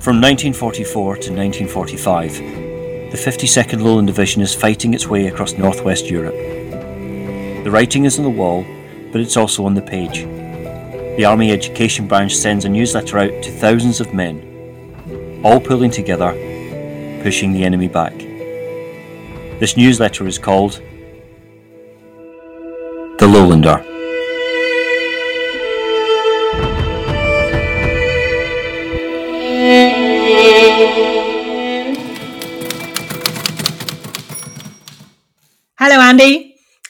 From 1944 to 1945, the 52nd Lowland Division is fighting its way across northwest Europe. The writing is on the wall, but it's also on the page. The Army Education Branch sends a newsletter out to thousands of men, all pulling together, pushing the enemy back. This newsletter is called The Lowlander.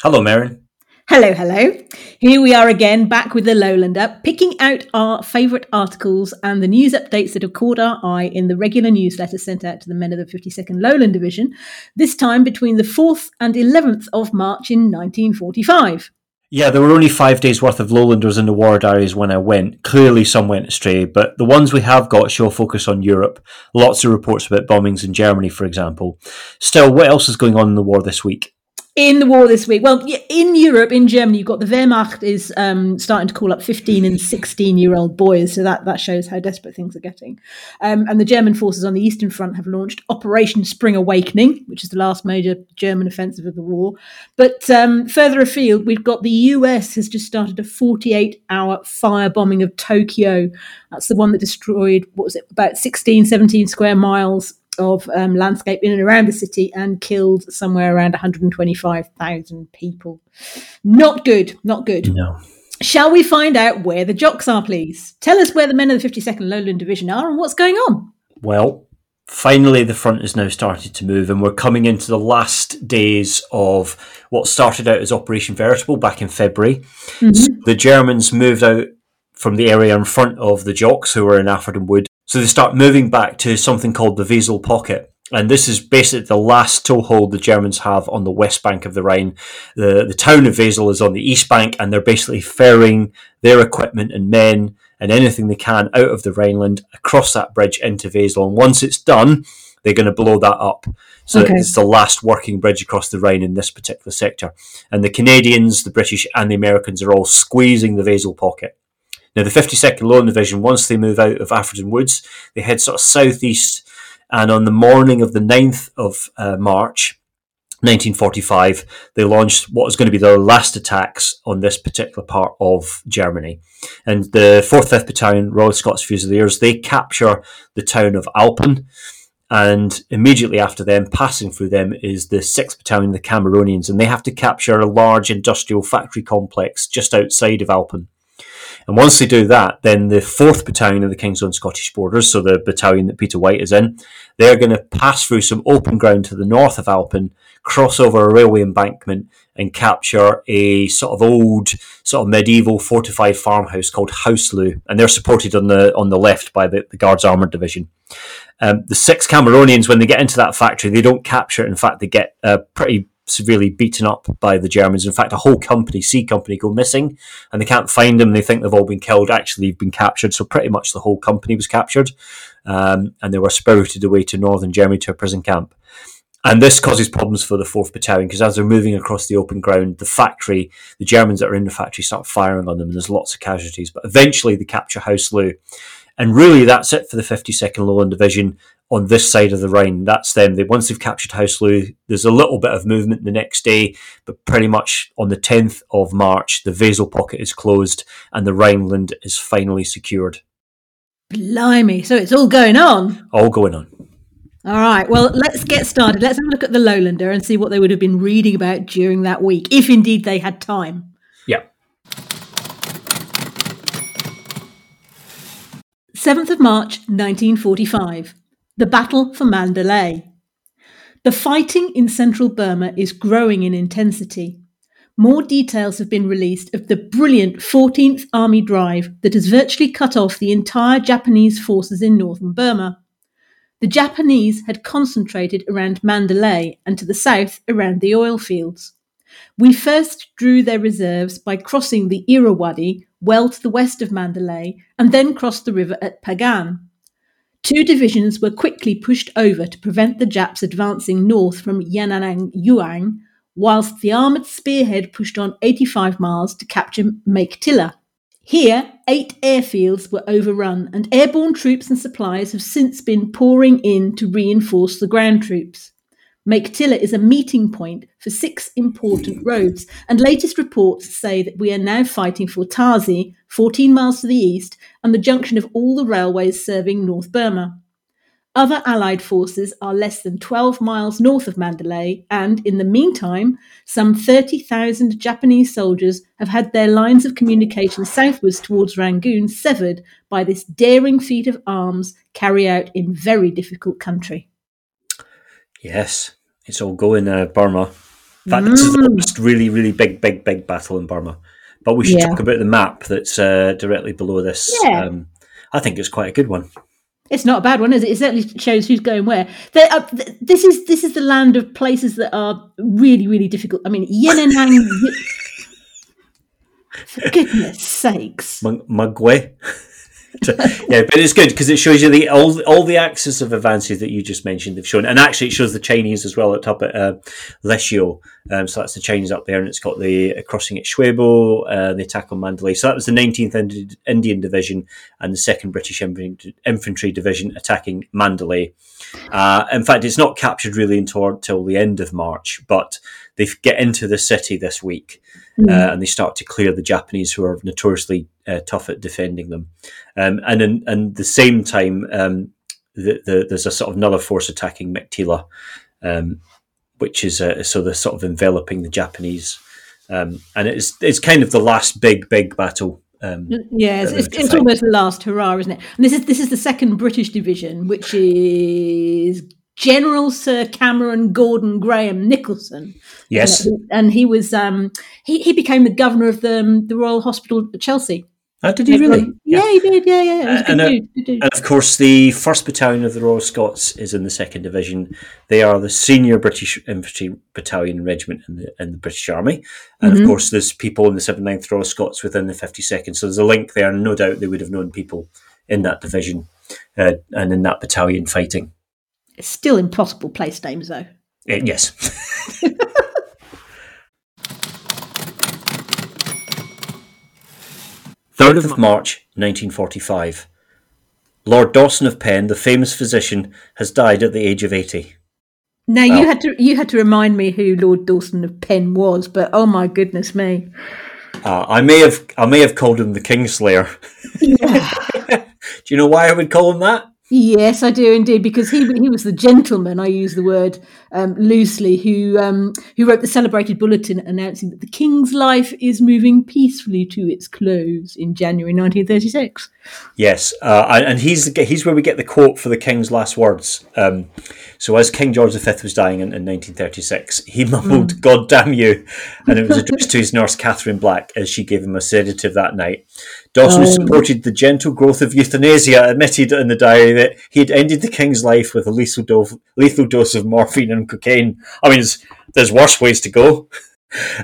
Hello, Merryn. Hello, hello. Here we are again, back with the Lowlander, picking out our favourite articles and the news updates that have caught our eye in the regular newsletter sent out to the men of the 52nd Lowland Division, this time between the 4th and 11th of March in 1945. Yeah, there were only five days worth of Lowlanders in the war diaries when I went. Clearly, some went astray, but the ones we have got show focus on Europe. Lots of reports about bombings in Germany, for example. Still, what else is going on in the war this week? In the war this week. Well, in Europe, in Germany, you've got the Wehrmacht is um, starting to call up 15 and 16 year old boys. So that, that shows how desperate things are getting. Um, and the German forces on the Eastern Front have launched Operation Spring Awakening, which is the last major German offensive of the war. But um, further afield, we've got the US has just started a 48 hour firebombing of Tokyo. That's the one that destroyed, what was it, about 16, 17 square miles of um, landscape in and around the city and killed somewhere around 125,000 people. Not good, not good. No. Shall we find out where the jocks are, please? Tell us where the men of the 52nd Lowland Division are and what's going on. Well, finally the front has now started to move and we're coming into the last days of what started out as Operation Veritable back in February. Mm-hmm. So the Germans moved out from the area in front of the Jocks who were in Afferton Wood so they start moving back to something called the Wesel Pocket. And this is basically the last toehold the Germans have on the west bank of the Rhine. The, the town of Wesel is on the east bank, and they're basically ferrying their equipment and men and anything they can out of the Rhineland across that bridge into Wesel. And once it's done, they're going to blow that up. So okay. it's the last working bridge across the Rhine in this particular sector. And the Canadians, the British, and the Americans are all squeezing the Wesel pocket. Now, the 52nd Lowland Division, once they move out of Afferton Woods, they head sort of southeast, and on the morning of the 9th of uh, March, 1945, they launched what was going to be their last attacks on this particular part of Germany. And the 4th, 5th Battalion, Royal Scots Fusiliers, they capture the town of Alpen. And immediately after them, passing through them, is the 6th Battalion, the Cameronians, and they have to capture a large industrial factory complex just outside of Alpen. And once they do that, then the 4th Battalion of the King's Own Scottish Borders, so the battalion that Peter White is in, they're going to pass through some open ground to the north of Alpen, cross over a railway embankment, and capture a sort of old, sort of medieval fortified farmhouse called Houseloo. And they're supported on the on the left by the, the Guards Armoured Division. Um, the six Cameronians, when they get into that factory, they don't capture it. In fact, they get uh, pretty severely beaten up by the Germans. In fact, a whole company, C Company, go missing, and they can't find them. They think they've all been killed. Actually, they've been captured. So pretty much the whole company was captured, um, and they were spirited away to northern Germany to a prison camp. And this causes problems for the 4th Battalion because as they're moving across the open ground, the factory, the Germans that are in the factory start firing on them and there's lots of casualties. But eventually they capture Houseloo. And really, that's it for the 52nd Lowland Division on this side of the Rhine. That's them. They once they've captured Houseloo, there's a little bit of movement the next day, but pretty much on the 10th of March, the Wesel pocket is closed and the Rhineland is finally secured. Blimey! So it's all going on. All going on. All right. Well, let's get started. Let's have a look at the Lowlander and see what they would have been reading about during that week, if indeed they had time. Yeah. 7th of March, 1945. The Battle for Mandalay. The fighting in central Burma is growing in intensity. More details have been released of the brilliant 14th Army drive that has virtually cut off the entire Japanese forces in northern Burma. The Japanese had concentrated around Mandalay and to the south around the oil fields. We first drew their reserves by crossing the Irrawaddy well to the west of Mandalay and then crossed the river at Pagan. Two divisions were quickly pushed over to prevent the Japs advancing north from Yananang Yuang, whilst the armoured spearhead pushed on 85 miles to capture Meiktila. Here, eight airfields were overrun, and airborne troops and supplies have since been pouring in to reinforce the ground troops. Meiktila is a meeting point for six important roads, and latest reports say that we are now fighting for Thazi, 14 miles to the east, and the junction of all the railways serving North Burma. Other Allied forces are less than 12 miles north of Mandalay, and in the meantime, some 30,000 Japanese soldiers have had their lines of communication southwards towards Rangoon severed by this daring feat of arms carried out in very difficult country. Yes, it's all going uh, Burma. In fact, mm. is the last really, really big, big, big battle in Burma. But we should yeah. talk about the map that's uh, directly below this. Yeah. Um, I think it's quite a good one. It's not a bad one, is it? It certainly shows who's going where. Uh, th- this is this is the land of places that are really, really difficult. I mean, Yenanang. For goodness sakes. Mugwe. yeah, but it's good because it shows you the all all the axes of advances that you just mentioned They've shown, and actually it shows the Chinese as well at top at uh, Lashio. Um, so that's the Chinese up there, and it's got the uh, crossing at Shwebo, uh, the attack on Mandalay. So that was the 19th Indian Division and the Second British Infantry Division attacking Mandalay. Uh, in fact, it's not captured really until, the end of March, but they get into the city this week mm. uh, and they start to clear the Japanese who are notoriously uh, tough at defending them. Um, and in, in the same time, um, the, the, there's a sort of another force attacking Meiktila, um, which is uh, so they're sort of enveloping the Japanese. Um, and it's it's kind of the last big big battle um, yeah, it's, it's, it's almost the last hurrah, isn't it? And this is this is the second British division, which is General Sir Cameron Gordon Graham Nicholson. Yes, and, and he was um, he he became the governor of the um, the Royal Hospital at Chelsea. Oh, did he really? Yeah, yeah, he did. Yeah, yeah. And, uh, and, of course, the first battalion of the Royal Scots is in the second division. They are the senior British infantry battalion regiment in the in the British Army, and mm-hmm. of course, there's people in the 79th Royal Scots within the 52nd. So there's a link there. No doubt they would have known people in that division uh, and in that battalion fighting. It's still impossible place names, though. Uh, yes. 3rd of March 1945. Lord Dawson of Penn, the famous physician, has died at the age of 80. Now well, you had to you had to remind me who Lord Dawson of Penn was, but oh my goodness me. Uh, I may have I may have called him the Kingslayer. Yeah. Do you know why I would call him that? Yes, I do indeed, because he he was the gentleman. I use the word um, loosely, who um, who wrote the celebrated bulletin announcing that the king's life is moving peacefully to its close in January 1936. Yes, uh, and he's he's where we get the quote for the king's last words. Um, so, as King George V was dying in, in 1936, he mumbled mm. "God damn you," and it was addressed to his nurse Catherine Black as she gave him a sedative that night. Dawson oh. supported the gentle growth of euthanasia, admitted in the diary that he had ended the king's life with a lethal dose, lethal dose of morphine and cocaine. I mean, there's, there's worse ways to go.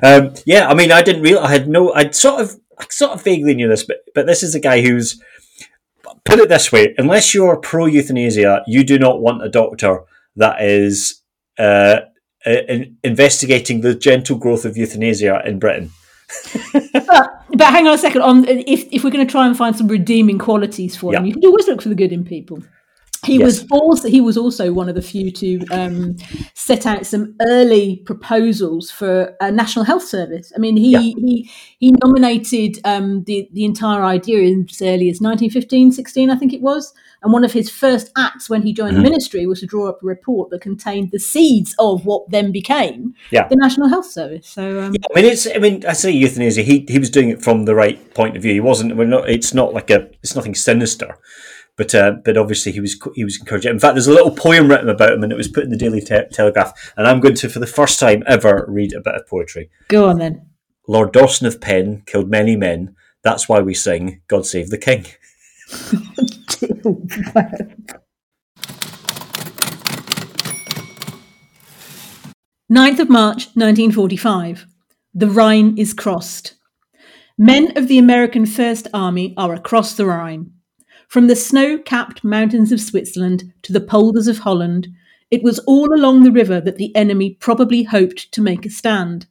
Um, yeah, I mean, I didn't realize, I had no, I'd sort of, I sort of vaguely knew this, but, but this is a guy who's, put it this way, unless you're pro euthanasia, you do not want a doctor that is uh, in, investigating the gentle growth of euthanasia in Britain but, hang on a second. On if if we're going to try and find some redeeming qualities for him, you can always look for the good in people. He yes. was also he was also one of the few to um, set out some early proposals for a national health service. I mean, he yeah. he he nominated um, the the entire idea in as early as 1915, 16, I think it was. And one of his first acts when he joined mm-hmm. the ministry was to draw up a report that contained the seeds of what then became yeah. the National Health Service. So, um, yeah, I mean, it's. I mean, I say euthanasia. He he was doing it from the right point of view. He wasn't. We're not. It's not like a. It's nothing sinister. But uh, but obviously he was he was encouraging. In fact, there's a little poem written about him, and it was put in the Daily Te- Telegraph. And I'm going to, for the first time ever, read a bit of poetry. Go on then. Lord Dawson of Penn killed many men. That's why we sing "God Save the King." Ninth of March 1945. The Rhine is crossed. Men of the American First Army are across the Rhine. From the snow capped mountains of Switzerland to the polders of Holland, it was all along the river that the enemy probably hoped to make a stand.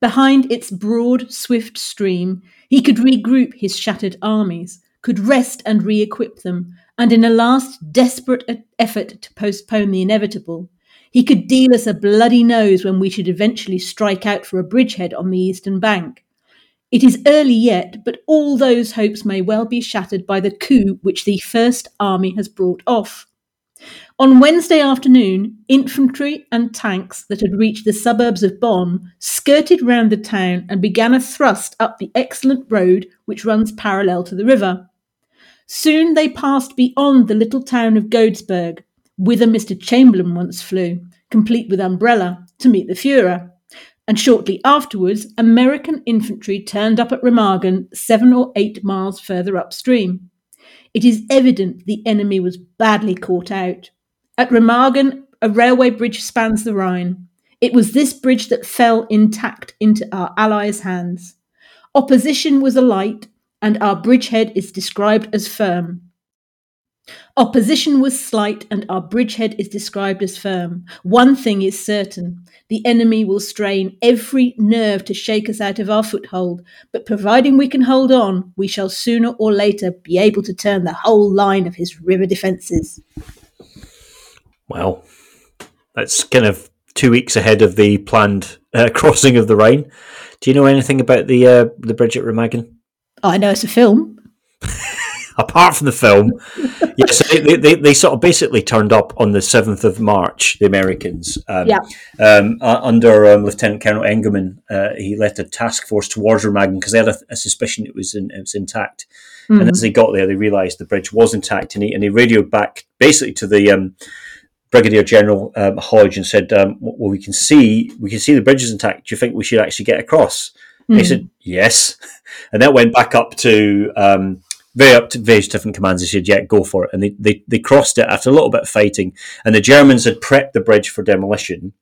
Behind its broad, swift stream, he could regroup his shattered armies, could rest and re equip them, and in a last desperate effort to postpone the inevitable, he could deal us a bloody nose when we should eventually strike out for a bridgehead on the eastern bank. It is early yet, but all those hopes may well be shattered by the coup which the First Army has brought off. On Wednesday afternoon, infantry and tanks that had reached the suburbs of Bonn skirted round the town and began a thrust up the excellent road which runs parallel to the river. Soon they passed beyond the little town of Godesberg, whither Mr. Chamberlain once flew, complete with umbrella, to meet the Fuhrer. And shortly afterwards, American infantry turned up at Remagen, seven or eight miles further upstream. It is evident the enemy was badly caught out. At Remagen, a railway bridge spans the Rhine. It was this bridge that fell intact into our allies' hands. Opposition was alight, and our bridgehead is described as firm. Opposition was slight, and our bridgehead is described as firm. One thing is certain the enemy will strain every nerve to shake us out of our foothold, but providing we can hold on, we shall sooner or later be able to turn the whole line of his river defences. Well, that's kind of two weeks ahead of the planned uh, crossing of the Rhine. Do you know anything about the uh, the bridge at Remagen? I know it's a film. Apart from the film, yes, they, they, they, sort of basically turned up on the seventh of March. The Americans, um, yeah, um, uh, under um, Lieutenant Colonel Engelmann, uh, he led a task force towards Remagen because they had a, a, suspicion it was in, it was intact. Mm-hmm. And as they got there, they realised the bridge was intact, and he and he radioed back basically to the um, Brigadier General um, Hodge and said, um, "Well, we can see we can see the bridge is intact. Do you think we should actually get across?" Mm. He said, "Yes," and that went back up to um, very up to various different commands. They said, "Yeah, go for it," and they, they they crossed it after a little bit of fighting. And the Germans had prepped the bridge for demolition,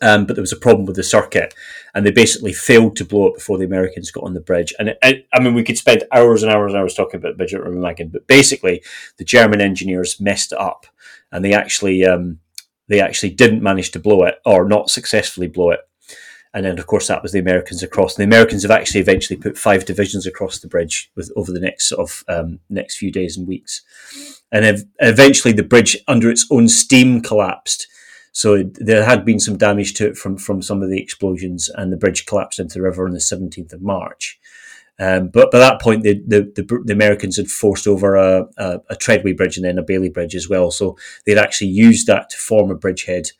um, but there was a problem with the circuit, and they basically failed to blow it before the Americans got on the bridge. And it, I mean, we could spend hours and hours and hours talking about the bridge at Remagen, but basically, the German engineers messed it up and they actually um, they actually didn't manage to blow it or not successfully blow it. And then, of course, that was the Americans across. And the Americans have actually eventually put five divisions across the bridge with, over the next sort of um, next few days and weeks. And ev- eventually, the bridge, under its own steam, collapsed. So there had been some damage to it from from some of the explosions, and the bridge collapsed into the river on the seventeenth of March. Um, but by that point, the, the, the, the, Americans had forced over a, a, a, Treadway bridge and then a Bailey bridge as well. So they'd actually used that to form a bridgehead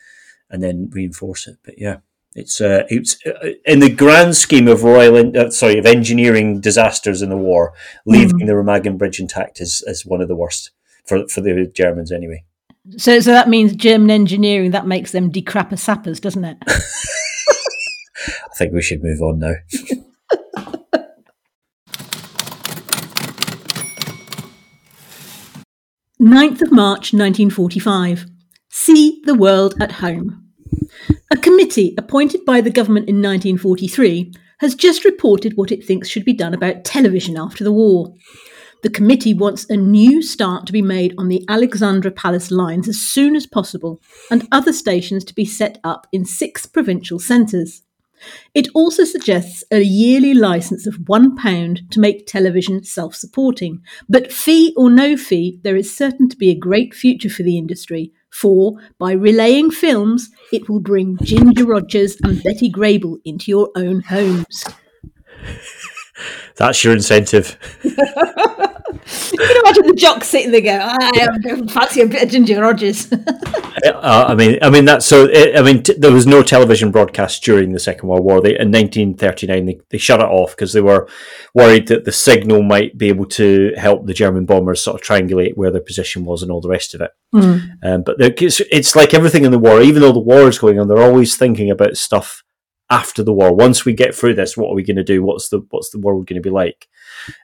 and then reinforce it. But yeah, it's uh, it's uh, in the grand scheme of royal, uh, sorry, of engineering disasters in the war, leaving mm. the Remagen Bridge intact is, is one of the worst for for the Germans anyway. So, so that means German engineering that makes them decrapper sappers, doesn't it? I think we should move on now. 9th of March 1945. See the World at Home. A committee appointed by the government in 1943 has just reported what it thinks should be done about television after the war. The committee wants a new start to be made on the Alexandra Palace lines as soon as possible and other stations to be set up in six provincial centres. It also suggests a yearly license of £1 to make television self supporting. But fee or no fee, there is certain to be a great future for the industry, for by relaying films, it will bring Ginger Rogers and Betty Grable into your own homes. That's your incentive. you can imagine the jock sitting there going, I fancy a bit of Ginger Rogers. uh, I mean, I mean that. So, it, I mean, t- there was no television broadcast during the Second World War. They, in 1939, they, they shut it off because they were worried that the signal might be able to help the German bombers sort of triangulate where their position was and all the rest of it. Mm. Um, but it's, it's like everything in the war. Even though the war is going on, they're always thinking about stuff after the war. Once we get through this, what are we going to do? What's the what's the world going to be like?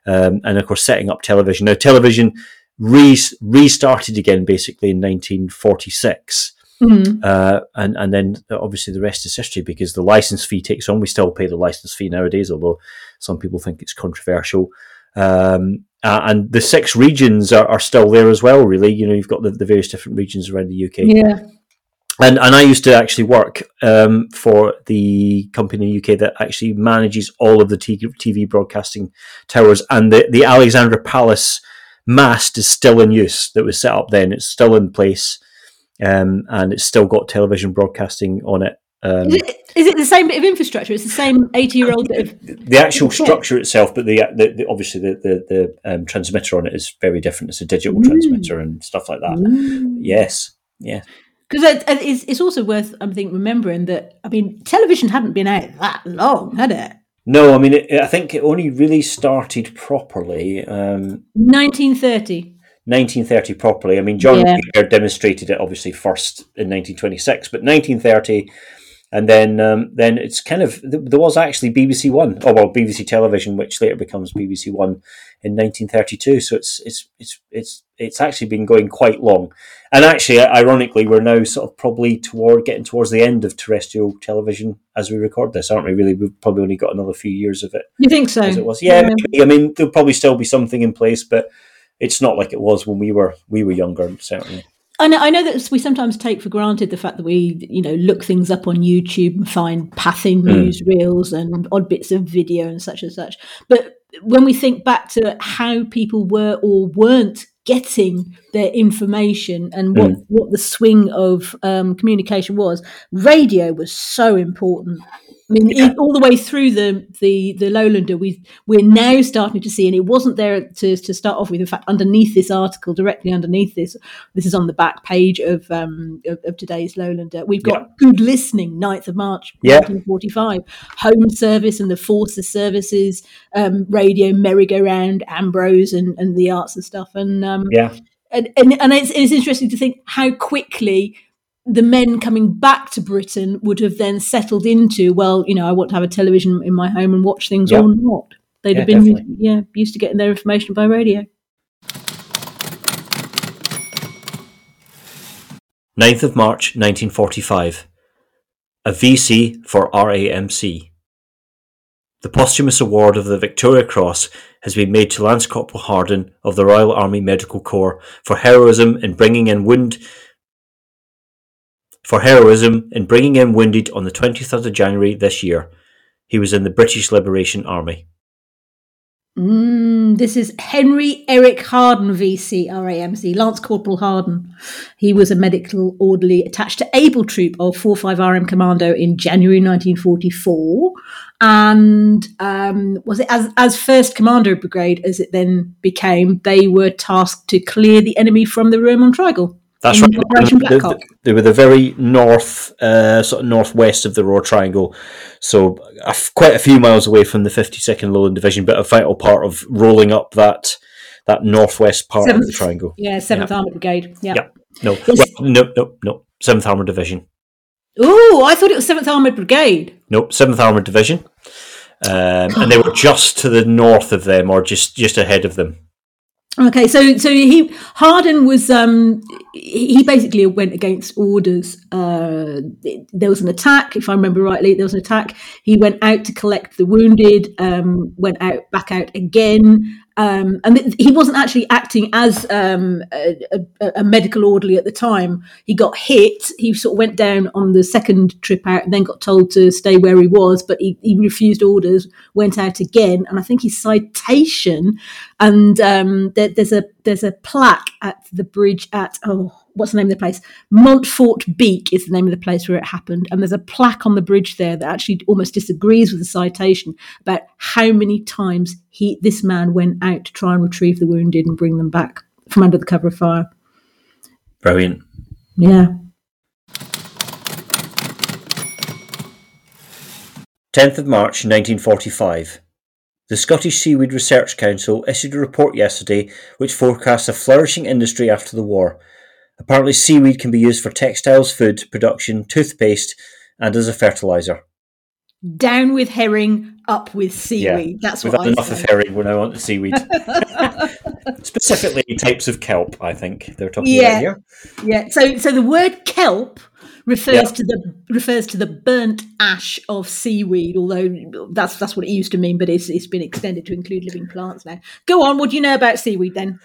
Um, and of course, setting up television. Now, television re- restarted again basically in 1946. Mm-hmm. Uh, and and then obviously the rest is history because the license fee takes on. We still pay the license fee nowadays, although some people think it's controversial. Um, uh, and the six regions are, are, still there as well. Really, you know, you've got the, the various different regions around the UK. Yeah. And and I used to actually work um, for the company in the UK that actually manages all of the TV broadcasting towers, and the the Alexandra Palace mast is still in use. That was set up then; it's still in place, um, and it's still got television broadcasting on it. Um, is, it, is, it the same bit of infrastructure? It's the same eighty-year-old bit of the actual structure itself, but the, the, the obviously the the, the um, transmitter on it is very different. It's a digital mm. transmitter and stuff like that. Mm. Yes, yeah. Because it's, it's also worth, I think, remembering that I mean, television hadn't been out that long, had it? No, I mean, it, I think it only really started properly. Um, 1930. 1930 properly. I mean, John yeah. demonstrated it obviously first in 1926, but 1930 and then um, then it's kind of there was actually BBC One, oh well, BBC Television, which later becomes BBC One in 1932. So it's it's it's it's it's actually been going quite long, and actually, ironically, we're now sort of probably toward getting towards the end of terrestrial television as we record this, aren't we? Really, we've probably only got another few years of it. You think so? As it was, yeah. yeah. I mean, there'll probably still be something in place, but it's not like it was when we were we were younger, certainly. I know, I know that we sometimes take for granted the fact that we, you know, look things up on YouTube and find passing mm. news reels and odd bits of video and such and such. But when we think back to how people were or weren't getting their information and what, mm. what the swing of um, communication was, radio was so important. I mean, yeah. it, all the way through the the the Lowlander, we we're now starting to see, and it wasn't there to, to start off with. In fact, underneath this article, directly underneath this, this is on the back page of um, of, of, today's Lowlander. We've got yeah. good listening, 9th of March, yeah. 1945, home service and the forces services, um, radio, merry-go-round, Ambrose, and and the arts and stuff, and um, yeah. And, and, and it's, it's interesting to think how quickly the men coming back to Britain would have then settled into, well, you know, I want to have a television in my home and watch things yep. or not. They'd yeah, have been, definitely. yeah, used to getting their information by radio. 9th of March 1945. A VC for RAMC. The posthumous award of the Victoria Cross has been made to Lance Corporal Harden of the Royal Army Medical Corps for heroism in bringing in wound for heroism in bringing in wounded on the 23rd of January this year. He was in the British Liberation Army. Mm, this is Henry Eric Harden, VC, RAMC, Lance Corporal Harden. He was a medical orderly attached to Able Troop of 45RM Commando in January 1944. And um, was it as, as First Commando Brigade, as it then became, they were tasked to clear the enemy from the Roermond Triangle. That's right. They, they, they, were the very north, uh, sort of northwest of the Roer Triangle, so quite a few miles away from the 52nd Lowland Division, but a vital part of rolling up that that northwest part seventh, of the triangle. Yeah, Seventh yeah. Armored Brigade. Yeah. yeah. No, well, no, no, no. Seventh Armored Division. Oh, I thought it was Seventh Armored Brigade. Nope, Seventh Armored Division, um, and they were just to the north of them, or just just ahead of them. Okay, so so he Harden was um, he basically went against orders. Uh, there was an attack, if I remember rightly. There was an attack. He went out to collect the wounded. Um, went out back out again. Um, and he wasn't actually acting as um, a, a, a, medical orderly at the time. He got hit. He sort of went down on the second trip out, and then got told to stay where he was. But he, he refused orders, went out again, and I think his citation. And um, there, there's a there's a plaque at the bridge at oh what's the name of the place? Montfort Beak is the name of the place where it happened. And there's a plaque on the bridge there that actually almost disagrees with the citation about how many times he this man went out to try and retrieve the wounded and bring them back from under the cover of fire. Brilliant. Yeah. 10th of March 1945. The Scottish Seaweed Research Council issued a report yesterday which forecasts a flourishing industry after the war, Apparently, seaweed can be used for textiles, food production, toothpaste, and as a fertilizer. Down with herring, up with seaweed. Yeah, That's we've what had I enough say. of herring. We're now on to seaweed. Specifically, types of kelp. I think they're talking yeah. about here. Yeah. So, so the word kelp refers yeah. to the refers to the burnt ash of seaweed. Although that's that's what it used to mean, but it's it's been extended to include living plants now. Go on. What do you know about seaweed then?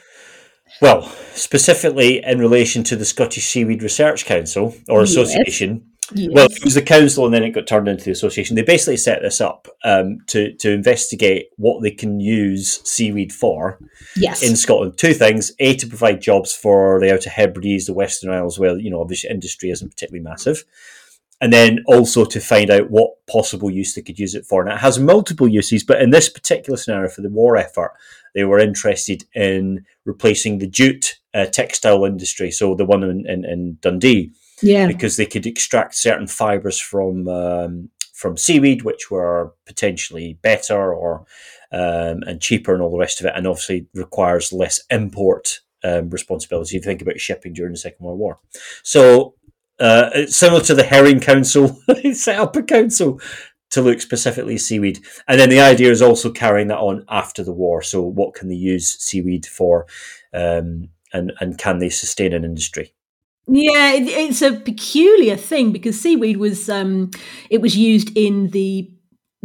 Well, specifically in relation to the Scottish Seaweed Research Council or Yes. Association. Yes. Well, it was the council, and then it got turned into the association. They basically set this up um, to to investigate what they can use seaweed for yes. in Scotland. Two things: a to provide jobs for the Outer Hebrides, the Western Isles, where you know obviously industry isn't particularly massive, and then also to find out what possible use they could use it for. And it has multiple uses, but in this particular scenario for the war effort, they were interested in replacing the jute uh, textile industry, so the one in, in, in Dundee yeah. because they could extract certain fibers from um, from seaweed, which were potentially better or um, and cheaper and all the rest of it, and obviously requires less import um, responsibility. If you think about shipping during the Second World War, so uh, similar to the Herring Council, they set up a council to look specifically seaweed, and then the idea is also carrying that on after the war. So, what can they use seaweed for, um, and and can they sustain an industry? Yeah, it, it's a peculiar thing because seaweed was um, it was used in the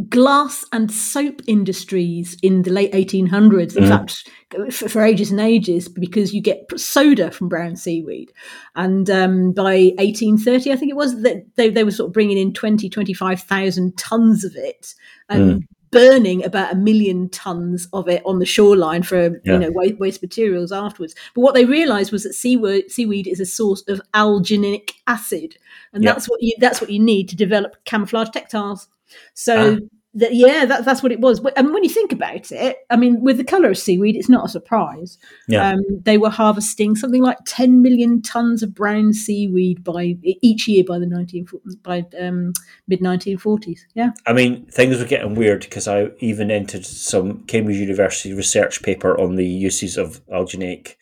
glass and soap industries in the late 1800s. In Mhm. fact, for, for ages and ages, because you get soda from brown seaweed. And um, by 1830, I think it was that they, they were sort of bringing in 20, 25,000 tons of it and burning about a million tons of it on the shoreline for Yeah. you know waste, waste materials afterwards. But what they realised was that seaweed, seaweed is a source of alginic acid, and Yeah. that's what you that's what you need to develop camouflage textiles. So. Ah. That, yeah, that, that's what it was. And when you think about it, I mean, with the colour of seaweed, it's not a surprise. Yeah. Um, they were harvesting something like 10 million tons of brown seaweed by each year by the 19 by um, mid 1940s. Yeah. I mean, things were getting weird because I even entered some Cambridge University research paper on the uses of alginate,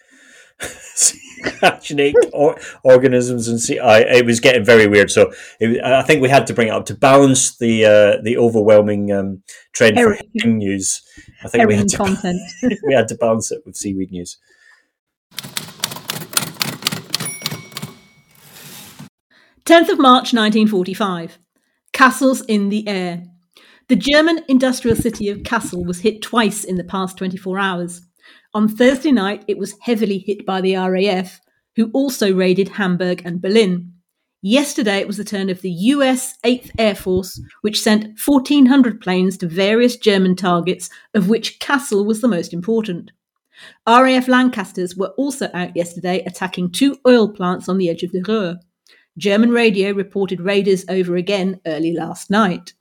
alginate or, organisms, and see, I, it was getting very weird. So it, I think we had to bring it up to balance the uh, the overwhelming um, trend for Herring- news. I think we had, to, content. we had to balance it with seaweed news. 10th of March 1945. Castles in the air. The German industrial city of Kassel was hit twice in the past 24 hours. On Thursday night, it was heavily hit by the RAF, who also raided Hamburg and Berlin. Yesterday, it was the turn of the US 8th Air Force, which sent 1,400 planes to various German targets, of which Kassel was the most important. RAF Lancasters were also out yesterday attacking two oil plants on the edge of the Ruhr. German radio reported raiders over again early last night.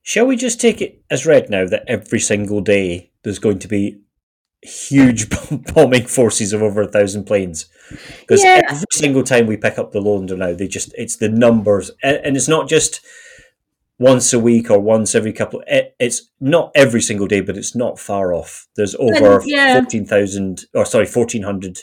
Shall we just take it as read now that every single day there's going to be huge bombing forces of over a thousand planes? Because Yeah. every single time we pick up the Lowlander now, they just it's the numbers, and, and it's not just once a week or once every couple. It, it's not every single day, but it's not far off. There's over yeah. fourteen thousand, or sorry, fourteen hundred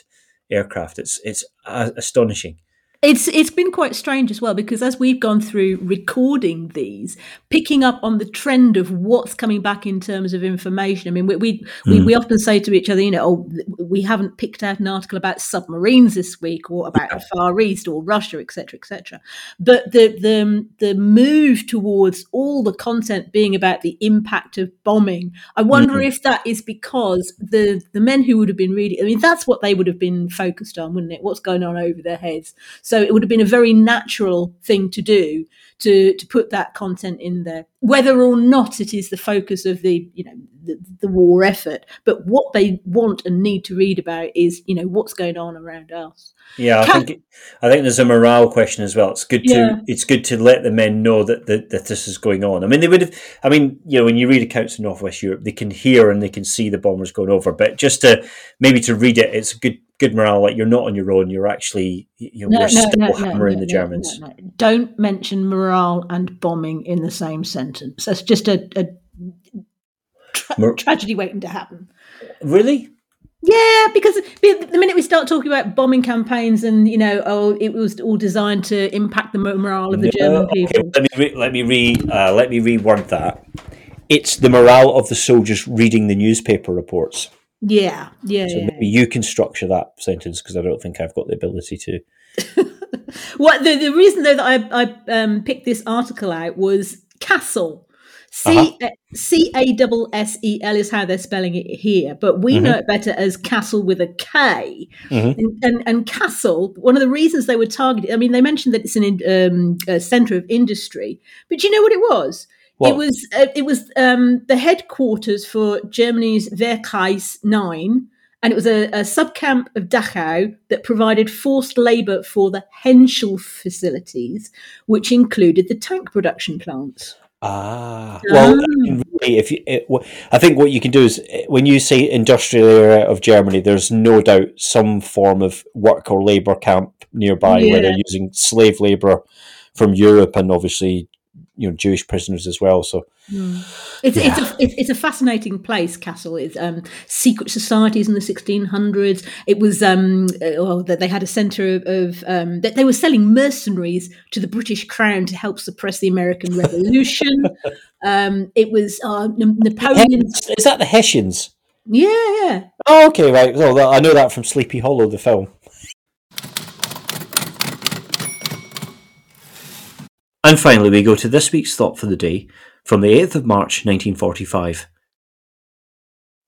aircraft. It's it's uh, astonishing. It's it's been quite strange as well because as we've gone through recording these, picking up on the trend of what's coming back in terms of information. I mean, we we, we, Mm. we often say to each other, you know, oh, we haven't picked out an article about submarines this week or about the Far East or Russia, etc., etc. But the the the move towards all the content being about the impact of bombing, I wonder Mhm. if that is because the the men who would have been reading, I mean, that's what they would have been focused on, wouldn't it? What's going on over their heads? So it would have been a very natural thing to do to to put that content in there, whether or not it is the focus of the you know the, the war effort. But what they want and need to read about is you know what's going on around us. Yeah, I Can- think I think there's a morale question as well. It's good to Yeah. it's good to let the men know that, that that this is going on. I mean, they would have. I mean, you know, when you read accounts in Northwest Europe, they can hear and they can see the bombers going over. But just to maybe to read it, it's good good morale. Like you're not on your own. You're actually you know No, we're no, still no, hammering the Germans. Don't mention morale and bombing in the same sentence. That's just a, a tra- Mor- tragedy waiting to happen. Really? Yeah, because the minute we start talking about bombing campaigns and you know, oh, it was all designed to impact the morale of the No, German okay, people. let me re- let me re uh, let me reword that. It's the morale of the soldiers reading the newspaper reports. Yeah, yeah, So yeah. maybe you can structure that sentence because I don't think I've got the ability to. What the, the reason though that I, I um, picked this article out was Castle. C C A double S E L is how they're spelling it here, but we Mhm. know it better as Kassel with a K. Mhm. And, and, and Kassel, one of the reasons they were targeted, I mean, they mentioned that it's an in- um, a centre of industry, but do you know what it was? What? It was uh, it was um, the headquarters for Germany's Wehrkreis Nine, and it was a, a subcamp of Dachau that provided forced labour for the Henschel facilities, which included the tank production plants. Ah, well, I mean, really, if you, it, I think what you can do is eh, when you say industrial area of Germany, there's no doubt some form of work or labour camp nearby where they're using slave labour from Europe and obviously you know Jewish prisoners as well. So It's, it's, Yeah. a, it's, it's a fascinating place, Kassel. is um, secret societies in the 1600s. It was, um, uh, well, that they had a centre of, of um, that they were selling mercenaries to the British Crown to help suppress the American Revolution. um, it was uh, Napoleon. is that the Hessians? Yeah, yeah. Oh, okay, right. Well, I know that from Sleepy Hollow, the film. And finally, we go to this week's thought for the day from the 8th of March 1945.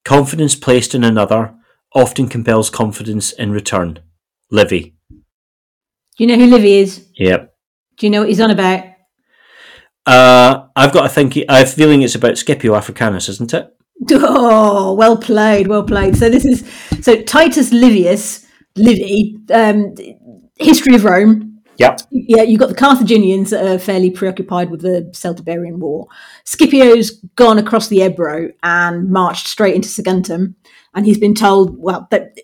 Confidence placed in another often compels confidence in return. Livy. Do you know who Livy is? Yep. Do you know what he's on about? Uh, I've got a think. I have a feeling it's about Scipio Africanus, isn't it? Oh, well played, well played. So this is so Titus Livius, Livy, um, history of Rome. Yep. Yeah, you've got the Carthaginians that are fairly preoccupied with the Celtiberian War. Scipio's gone across the Ebro and marched straight into Saguntum, and he's been told, well, that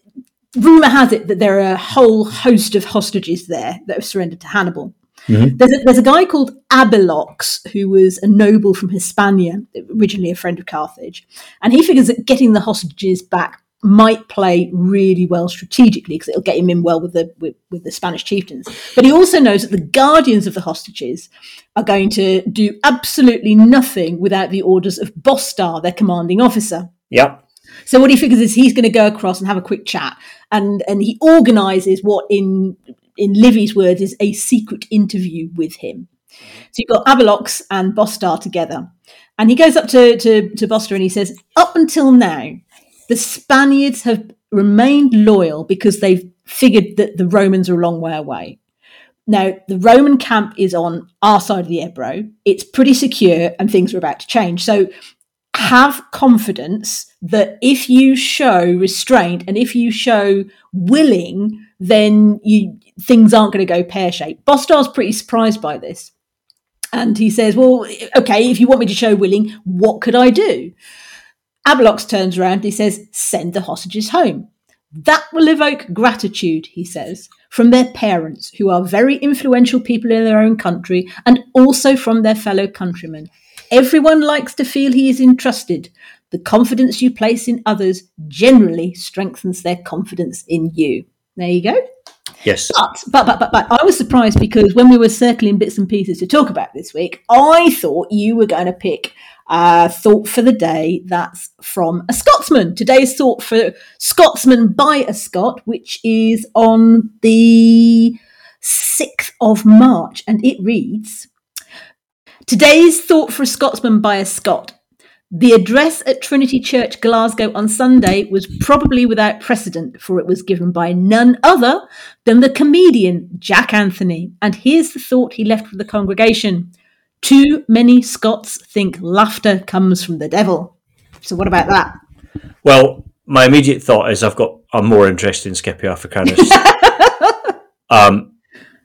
rumor has it that there are a whole host of hostages there that have surrendered to Hannibal. Mhm. There's, a, there's a guy called Abelox who was a noble from Hispania, originally a friend of Carthage, and he figures that getting the hostages back might play really well strategically because it'll get him in well with the with, with the Spanish chieftains. But he also knows that the guardians of the hostages are going to do absolutely nothing without the orders of Bostar, their commanding officer. Yep. So what he figures is he's going to go across and have a quick chat, and and he organises what in in Livy's words is a secret interview with him. So you've got Abelox and Bostar together, and he goes up to to to Bostar and he says, "Up until now, the Spaniards have remained loyal because they've figured that the Romans are a long way away." Now, the Roman camp is on our side of the Ebro. It's pretty secure and things are about to change. So have confidence that if you show restraint and if you show willing, then you things aren't going to go pear shaped. Bostar's pretty surprised by this. And he says, Well, okay, if you want me to show willing, what could I do? Abelox turns around and he says, Send the hostages home. That will evoke gratitude, he says, from their parents, who are very influential people in their own country, and also from their fellow countrymen. Everyone likes to feel he is entrusted. The confidence you place in others generally strengthens their confidence in you. There you go. Yes. But, but, but, but, but I was surprised because when we were circling bits and pieces to talk about this week, I thought you were going to pick a thought for the day that's from a Scotsman. Today's thought for Scotsman by a Scot, which is on the 6th of March, and it reads Today's thought for a Scotsman by a Scot. The address at Trinity Church, Glasgow on Sunday was probably without precedent, for it was given by none other than the comedian Jack Anthony. And here's the thought he left with the congregation Too many Scots think laughter comes from the devil. So, what about that? Well, my immediate thought is I've got I'm more interested in Scipio Africanus. um,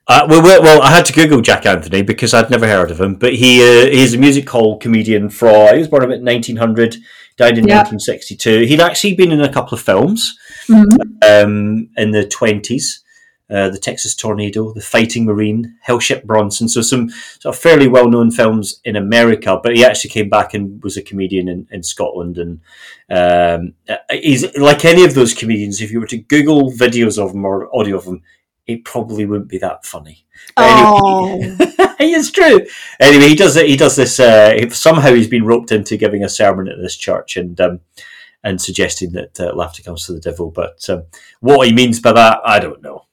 uh, well, well, I had to Google Jack Anthony because I'd never heard of him. But he uh, he's a music hall comedian from he was born about 1900, died in Yeah. 1962. He'd actually been in a couple of films Mhm. um, in the 20s. Uh, the Texas Tornado, The Fighting Marine, Hellship Bronson. So some sort of fairly well-known films in America, but he actually came back and was a comedian in, in Scotland. And um, uh, he's like any of those comedians. If you were to Google videos of him or audio of him, it probably wouldn't be that funny. Oh, it's true. Anyway, he does it. He does this. Uh, somehow he's been roped into giving a sermon at this church and um, and suggesting that uh, laughter comes to the devil. But um, what he means by that, I don't know.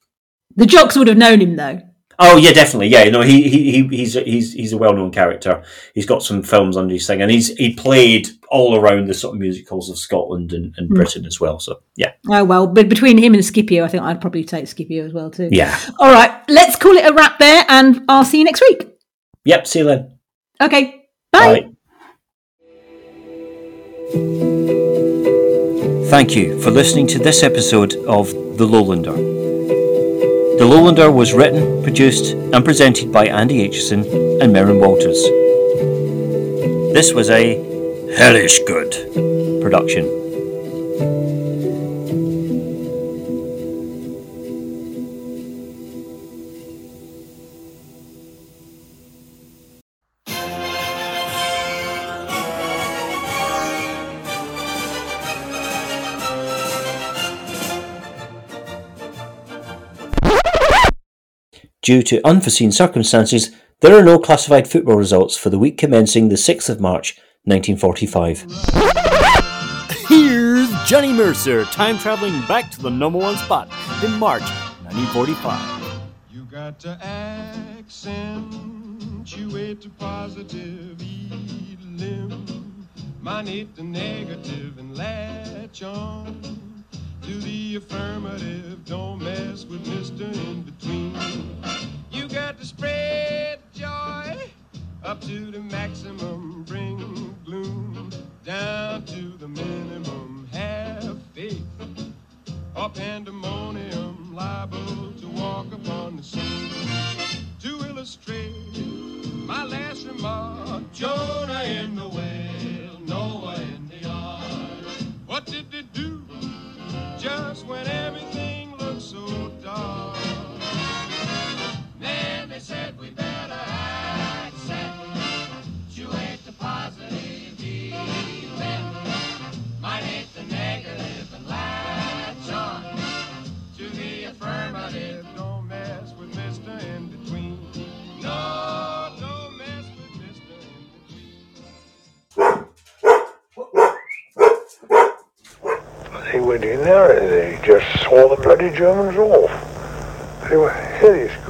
The jocks would have known him though. Oh yeah, definitely. Yeah, no, he he he's he's he's a well known character. He's got some films under his thing, and he's he played all around the sort of musicals of Scotland and, and mm. Britain as well. So yeah. Oh well, but between him and Scipio, I think I'd probably take Scipio as well too. Yeah. All right, let's call it a wrap there, and I'll see you next week. Yep. See you then. Okay. Bye. Bye. Thank you for listening to this episode of The Lowlander. The Lowlander was written, produced, and presented by Andy Aitchison and Merryn Walters. This was a hellish good production. Due to unforeseen circumstances, there are no classified football results for the week commencing the 6th of March 1945. Here's Johnny Mercer, time traveling back to the number one spot in March 1945. You got to accentuate the positive, limb, minate the negative, and latch on to the affirmative. Don't mess with Mr. In Between. You got to spread joy up to the maximum. Bring gloom down to the minimum. Have faith or pandemonium the Germans off. They were hideous.